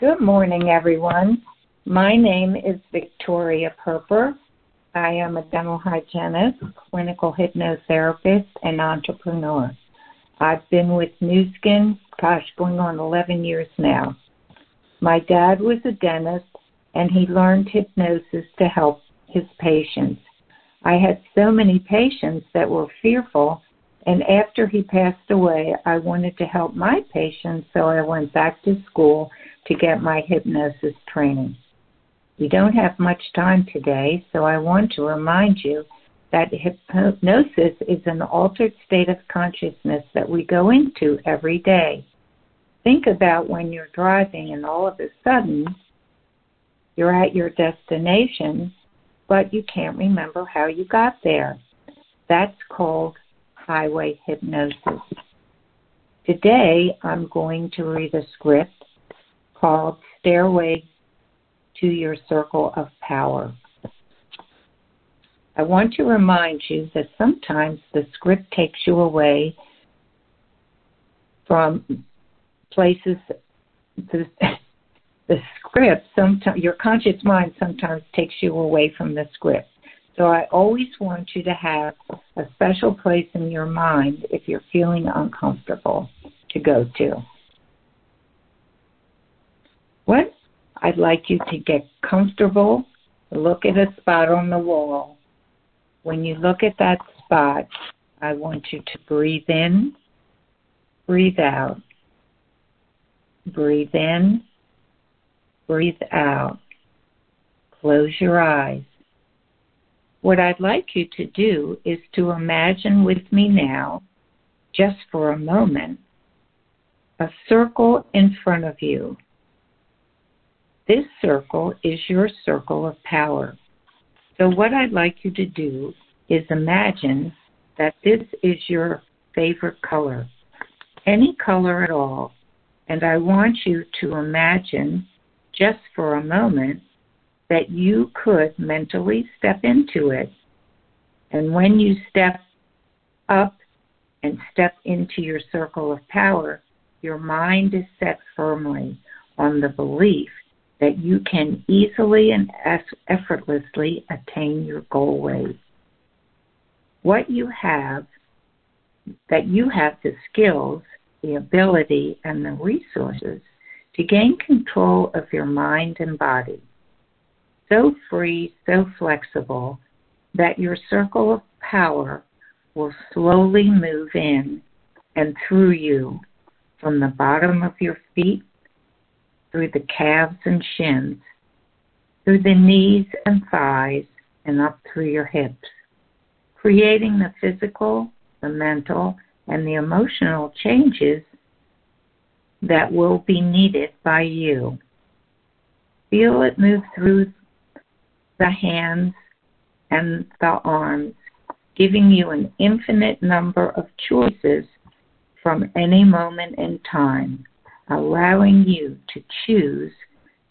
Good morning, everyone. My name is Victoria Perper. I am a dental hygienist, clinical hypnotherapist, and entrepreneur. I've been with Nu Skin, gosh, going on 11 years now. My dad was a dentist, and he learned hypnosis to help his patients. I had so many patients that were fearful, and after he passed away, I wanted to help my patients, so I went back to school to get my hypnosis training. We don't have much time today, so I want to remind you that hypnosis is an altered state of consciousness that we go into every day. Think about when you're driving and all of a sudden you're at your destination, but you can't remember how you got there. That's called highway hypnosis. Today I'm going to read a script called Stairway to Your Circle of Power. I want to remind you that sometimes the script takes you away from places the, the script sometimes your conscious mind sometimes takes you away from the script so i always want you to have a special place in your mind if you're feeling uncomfortable to go to what I'd like you to get comfortable, look at a spot on the wall. When you look at that spot, I want you to breathe in, breathe out, breathe in, breathe out. Close your eyes. What I'd like you to do is to imagine with me now, just for a moment, a circle in front of you this circle is your circle of power. So, what I'd like you to do is imagine that this is your favorite color, any color at all. And I want you to imagine, just for a moment, that you could mentally step into it. And when you step up and step into your circle of power, your mind is set firmly on the belief that you can easily and effortlessly attain your goal weight. What you have, that you have the skills, the ability, and the resources to gain control of your mind and body. So free, so flexible that your circle of power will slowly move in and through you from the bottom of your feet through the calves and shins, through the knees and thighs, and up through your hips, creating the physical, the mental, and the emotional changes that will be needed by you. Feel it move through the hands and the arms, giving you an infinite number of choices from any moment in time allowing you to choose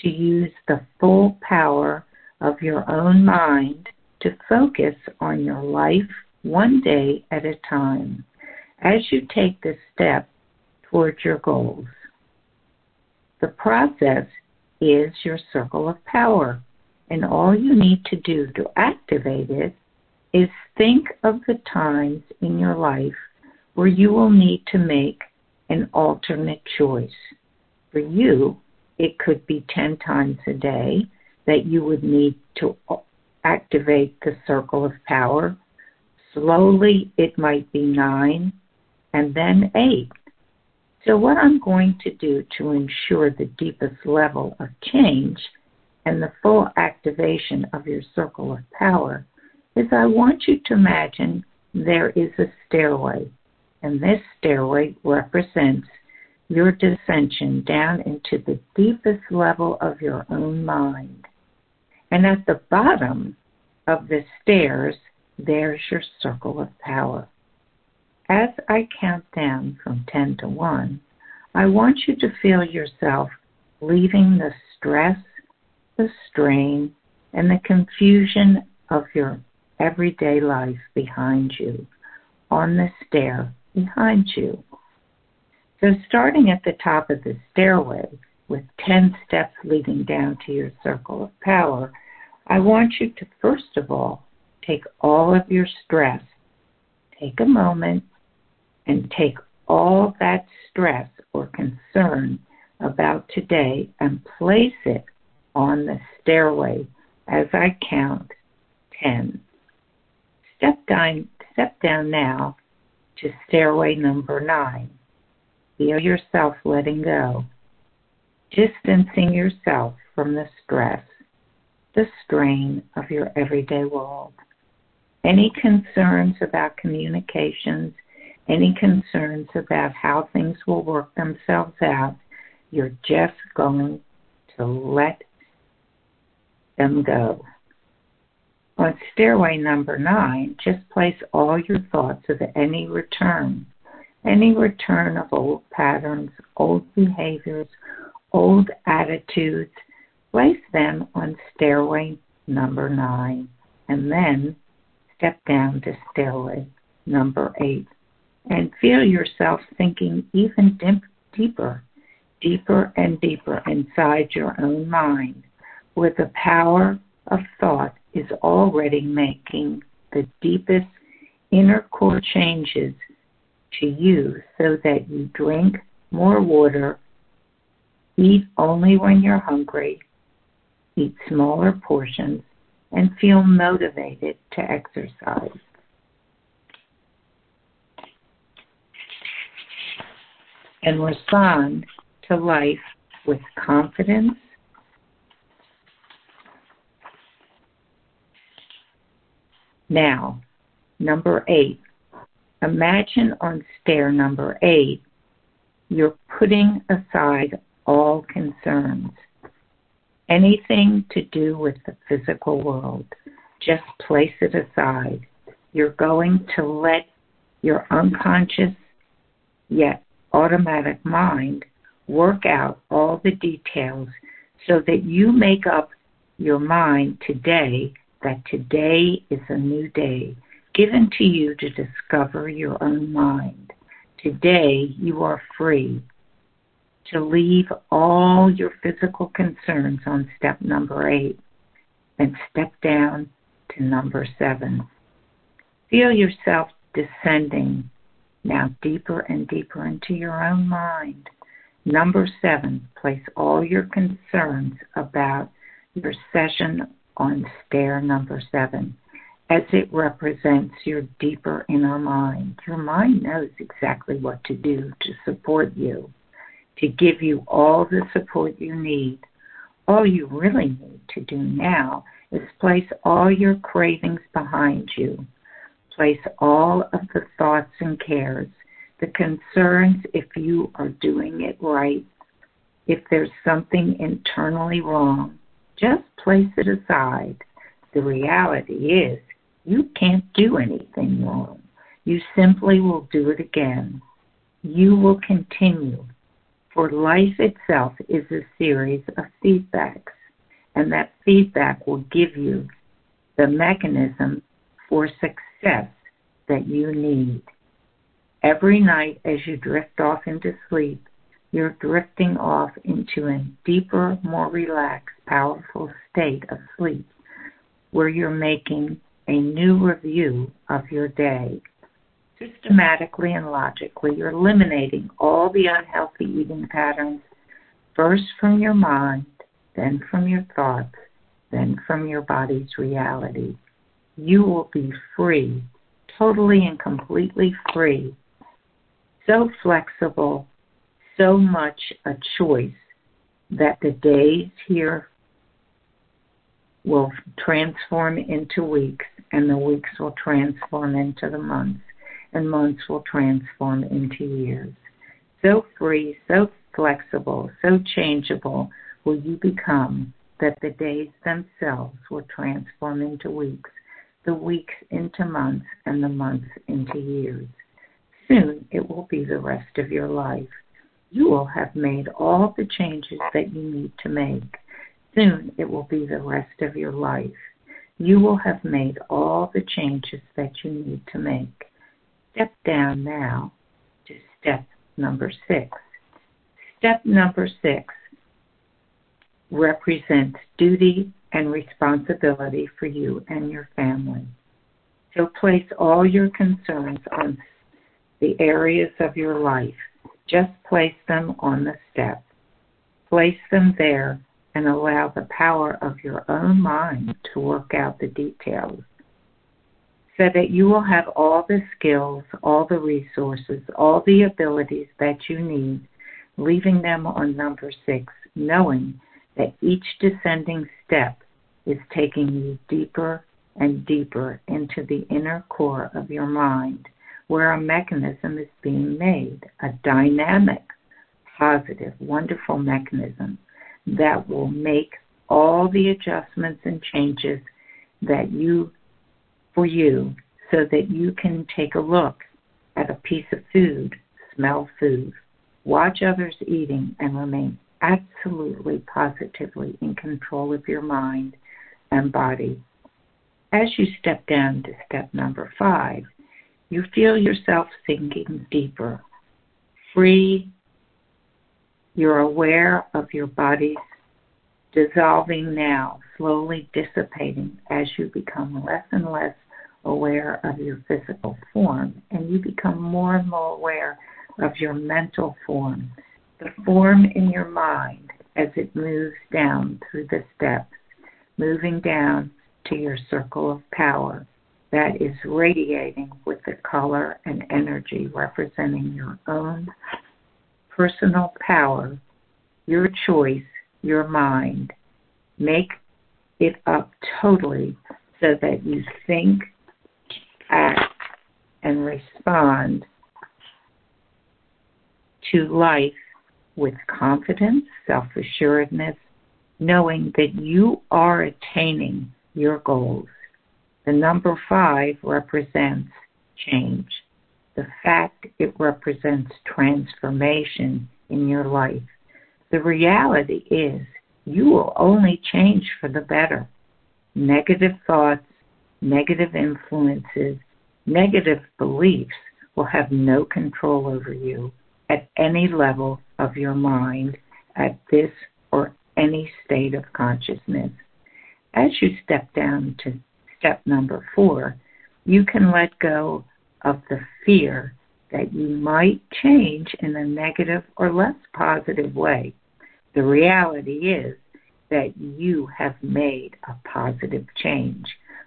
to use the full power of your own mind to focus on your life one day at a time as you take this step towards your goals. The process is your circle of power, and all you need to do to activate it is think of the times in your life where you will need to make an alternate choice. For you, it could be 10 times a day that you would need to activate the circle of power. Slowly, it might be nine and then eight. So, what I'm going to do to ensure the deepest level of change and the full activation of your circle of power is I want you to imagine there is a stairway and this stairway represents your descension down into the deepest level of your own mind. And at the bottom of the stairs, there's your circle of power. As I count down from 10 to 1, I want you to feel yourself leaving the stress, the strain, and the confusion of your everyday life behind you on the stair behind you. So, starting at the top of the stairway with 10 steps leading down to your circle of power, I want you to first of all take all of your stress, take a moment, and take all that stress or concern about today and place it on the stairway as I count 10. Step down, step down now to stairway number 9. Feel yourself letting go, distancing yourself from the stress, the strain of your everyday world. Any concerns about communications, any concerns about how things will work themselves out, you're just going to let them go. On stairway number nine, just place all your thoughts of any return, any return of old patterns, old behaviors, old attitudes, place them on stairway number nine, and then step down to stairway number eight and feel yourself sinking even deeper, deeper and deeper inside your own mind, with the power of thought is already making the deepest inner core changes to you so that you drink more water, eat only when you're hungry, eat smaller portions, and feel motivated to exercise. And respond to life with confidence Now, number eight. Imagine on stair number eight, you're putting aside all concerns. Anything to do with the physical world, just place it aside. You're going to let your unconscious yet automatic mind work out all the details so that you make up your mind today that today is a new day given to you to discover your own mind. Today you are free to leave all your physical concerns on step number eight and step down to number seven. Feel yourself descending now deeper and deeper into your own mind. Number seven, place all your concerns about your session on stair number seven, as it represents your deeper inner mind. Your mind knows exactly what to do to support you, to give you all the support you need. All you really need to do now is place all your cravings behind you. Place all of the thoughts and cares, the concerns if you are doing it right, if there's something internally wrong, just place it aside. The reality is, you can't do anything wrong. You simply will do it again. You will continue. For life itself is a series of feedbacks, and that feedback will give you the mechanism for success that you need. Every night as you drift off into sleep, you're drifting off into a deeper, more relaxed, powerful state of sleep where you're making a new review of your day. Systematically and logically, you're eliminating all the unhealthy eating patterns, first from your mind, then from your thoughts, then from your body's reality. You will be free, totally and completely free, so flexible so much a choice that the days here will transform into weeks, and the weeks will transform into the months, and months will transform into years. So free, so flexible, so changeable will you become that the days themselves will transform into weeks, the weeks into months, and the months into years. Soon it will be the rest of your life you will have made all the changes that you need to make. Soon it will be the rest of your life. You will have made all the changes that you need to make. Step down now to step number six. Step number six represents duty and responsibility for you and your family. So place all your concerns on the areas of your life. Just place them on the step. Place them there and allow the power of your own mind to work out the details so that you will have all the skills, all the resources, all the abilities that you need, leaving them on number six, knowing that each descending step is taking you deeper and deeper into the inner core of your mind, where a mechanism is being made, a dynamic, positive, wonderful mechanism that will make all the adjustments and changes that you for you so that you can take a look at a piece of food, smell food, watch others eating, and remain absolutely positively in control of your mind and body. As you step down to step number five, you feel yourself sinking deeper, free. You're aware of your body's dissolving now, slowly dissipating as you become less and less aware of your physical form and you become more and more aware of your mental form, the form in your mind as it moves down through the steps, moving down to your circle of power that is radiating with the color and energy representing your own personal power, your choice, your mind. Make it up totally so that you think, act, and respond to life with confidence, self assuredness, knowing that you are attaining your goals. The number five represents change. The fact it represents transformation in your life. The reality is you will only change for the better. Negative thoughts, negative influences, negative beliefs will have no control over you at any level of your mind at this or any state of consciousness. As you step down to step number four, you can let go of the fear that you might change in a negative or less positive way. The reality is that you have made a positive change,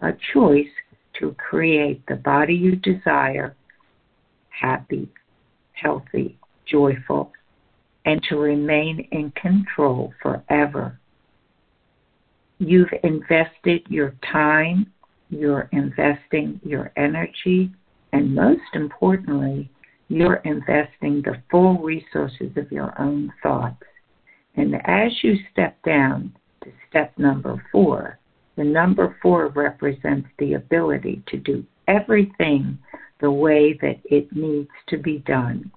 a choice to create the body you desire, happy, healthy, joyful, and to remain in control forever. You've invested your time, you're investing your energy, and most importantly, you're investing the full resources of your own thoughts. And as you step down to step number four, the number four represents the ability to do everything the way that it needs to be done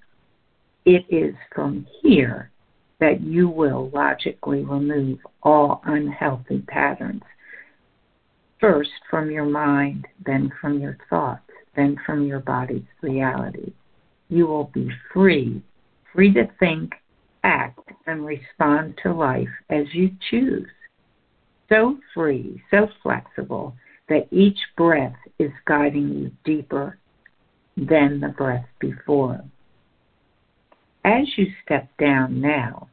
it is from here that you will logically remove all unhealthy patterns. First from your mind, then from your thoughts, then from your body's reality. You will be free, free to think, act, and respond to life as you choose. So free, so flexible that each breath is guiding you deeper than the breath before. As you step down now,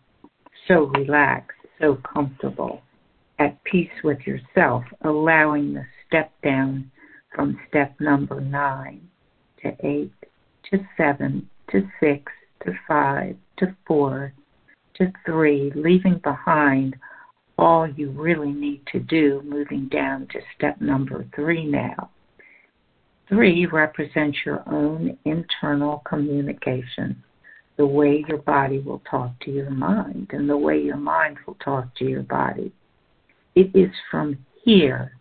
so relaxed, so comfortable, at peace with yourself, allowing the step down from step number nine to eight to seven to six to five to four to three, leaving behind all you really need to do, moving down to step number three now. Three represents your own internal communication the way your body will talk to your mind and the way your mind will talk to your body. It is from here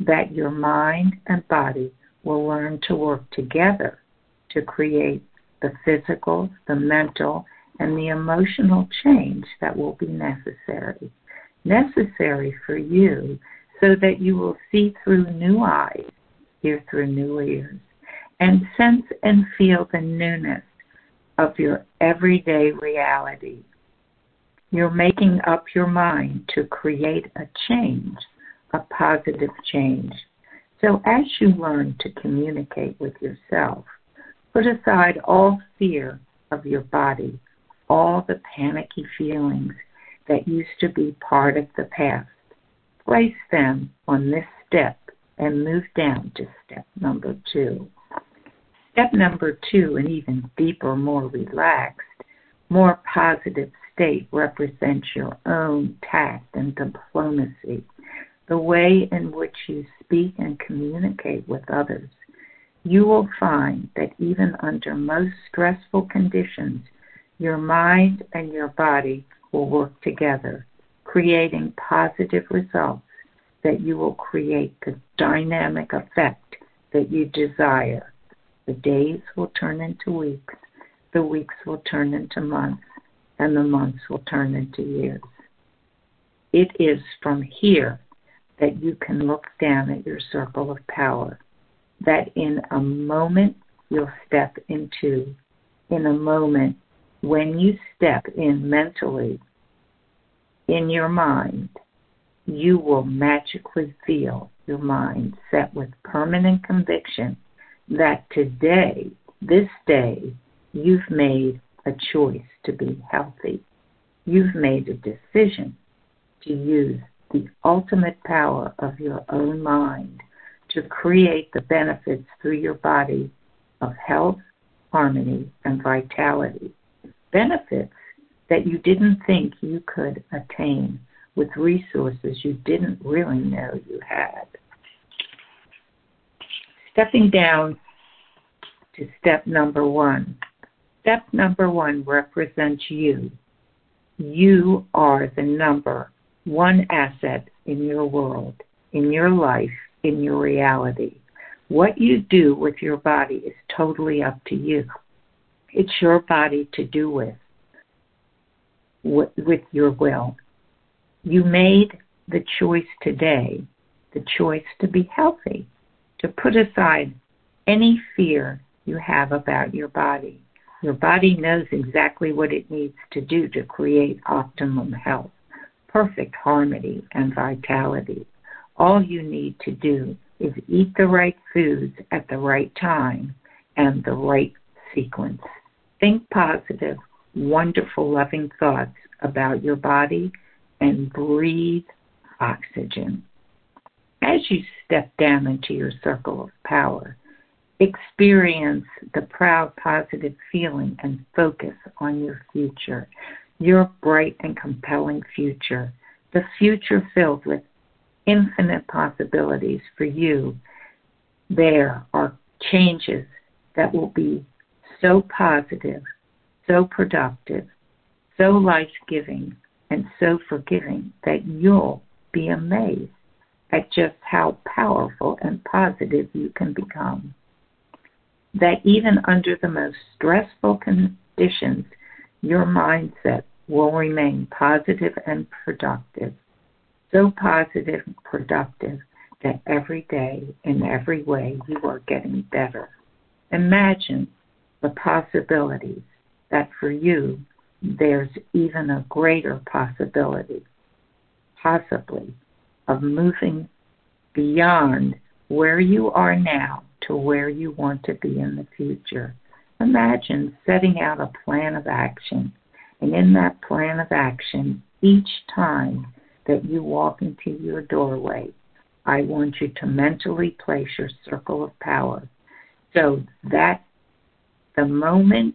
that your mind and body will learn to work together to create the physical, the mental, and the emotional change that will be necessary. Necessary for you so that you will see through new eyes, hear through new ears, and sense and feel the newness of your everyday reality. You're making up your mind to create a change, a positive change. So as you learn to communicate with yourself, put aside all fear of your body, all the panicky feelings that used to be part of the past. Place them on this step and move down to step number two. Step number two, an even deeper, more relaxed, more positive state represents your own tact and diplomacy, the way in which you speak and communicate with others. You will find that even under most stressful conditions, your mind and your body will work together, creating positive results that you will create the dynamic effect that you desire. The days will turn into weeks, the weeks will turn into months, and the months will turn into years. It is from here that you can look down at your circle of power, that in a moment you'll step into, in a moment when you step in mentally, in your mind, you will magically feel your mind set with permanent conviction that today, this day, you've made a choice to be healthy. You've made a decision to use the ultimate power of your own mind to create the benefits through your body of health, harmony, and vitality. Benefits that you didn't think you could attain with resources you didn't really know you had. Stepping down to step number one. Step number one represents you. You are the number one asset in your world, in your life, in your reality. What you do with your body is totally up to you. It's your body to do with with your will. You made the choice today, the choice to be healthy, to put aside any fear you have about your body. Your body knows exactly what it needs to do to create optimum health, perfect harmony, and vitality. All you need to do is eat the right foods at the right time and the right sequence. Think positive, wonderful, loving thoughts about your body and breathe oxygen. As you step down into your circle of power, experience the proud, positive feeling and focus on your future, your bright and compelling future, the future filled with infinite possibilities for you. There are changes that will be so positive, so productive, so life giving, and so forgiving that you'll be amazed at just how powerful and positive you can become. That even under the most stressful conditions, your mindset will remain positive and productive. So positive and productive that every day, in every way, you are getting better. Imagine the possibilities that for you there's even a greater possibility, possibly, of moving beyond where you are now to where you want to be in the future. Imagine setting out a plan of action, and in that plan of action, each time that you walk into your doorway, I want you to mentally place your circle of power so that the moment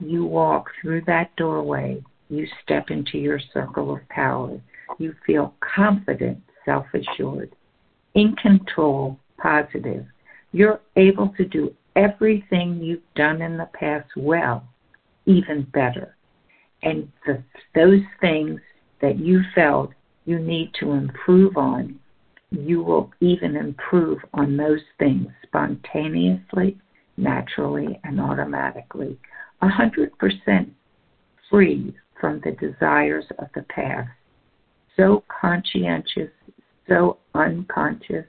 you walk through that doorway, you step into your circle of power. You feel confident, self assured, in control, positive. You're able to do everything you've done in the past well, even better. And the, those things that you felt you need to improve on, you will even improve on those things spontaneously, naturally, and automatically 100% free from the desires of the past. So conscientious, so unconscious,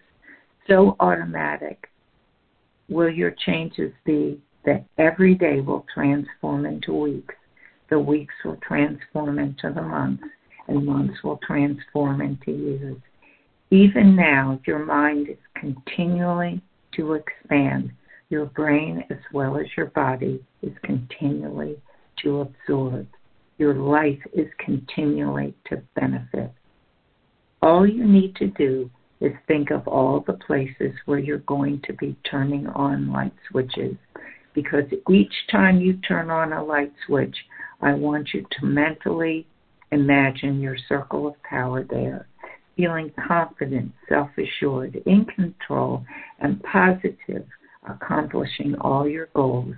so automatic will your changes be that every day will transform into weeks, the weeks will transform into the months, and months will transform into years. Even now, your mind is continually to expand. Your brain, as well as your body, is continually to absorb. Your life is continually to benefit. All you need to do is think of all the places where you're going to be turning on light switches. Because each time you turn on a light switch, I want you to mentally imagine your circle of power there, feeling confident, self assured, in control, and positive, accomplishing all your goals.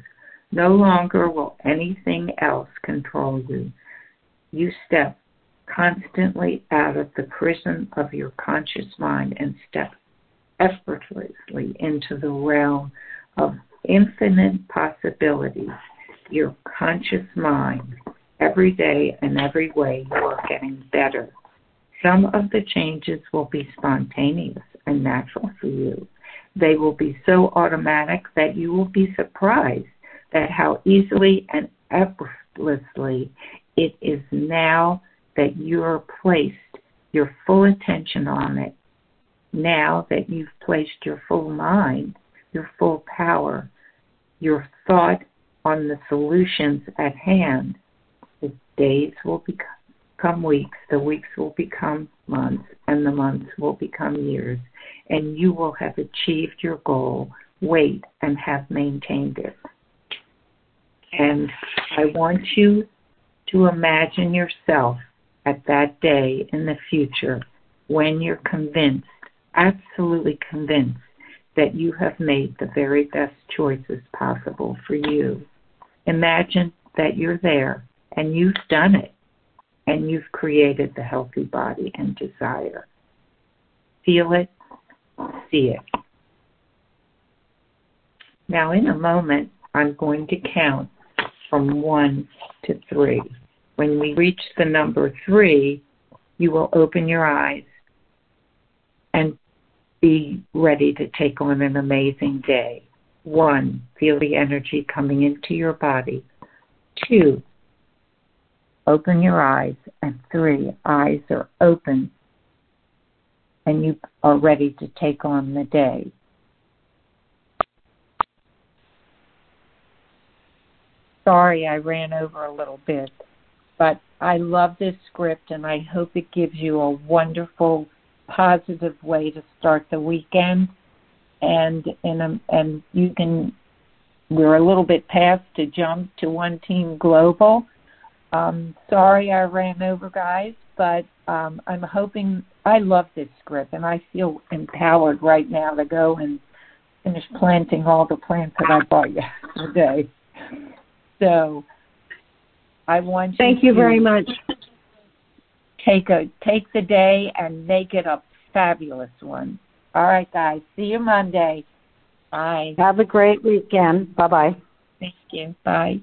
No longer will anything else control you. You step constantly out of the prison of your conscious mind and step effortlessly into the realm of infinite possibilities. Your conscious mind, every day and every way, you are getting better. Some of the changes will be spontaneous and natural for you. They will be so automatic that you will be surprised at how easily and effortlessly it is now that you're placed your full attention on it, now that you've placed your full mind, your full power, your thought on the solutions at hand, the days will become weeks, the weeks will become months, and the months will become years, and you will have achieved your goal, weight, and have maintained it. And I want you to imagine yourself at that day in the future when you're convinced, absolutely convinced, that you have made the very best choices possible for you. Imagine that you're there and you've done it and you've created the healthy body and desire. Feel it, see it. Now, in a moment, I'm going to count from one to three. When we reach the number three, you will open your eyes and be ready to take on an amazing day. One, feel the energy coming into your body. Two, open your eyes. And three, eyes are open and you are ready to take on the day. Sorry, I ran over a little bit. But I love this script and I hope it gives you a wonderful, positive way to start the weekend. And and you can we're a little bit past to jump to one team global. Um, sorry I ran over, guys, but um, I'm hoping I love this script and I feel empowered right now to go and finish planting all the plants that I bought yesterday. So I want you Thank you very much. Take a take the day and make it a fabulous one. All right, guys. See you Monday. Bye. Have a great weekend. Bye bye. Thank you. Bye.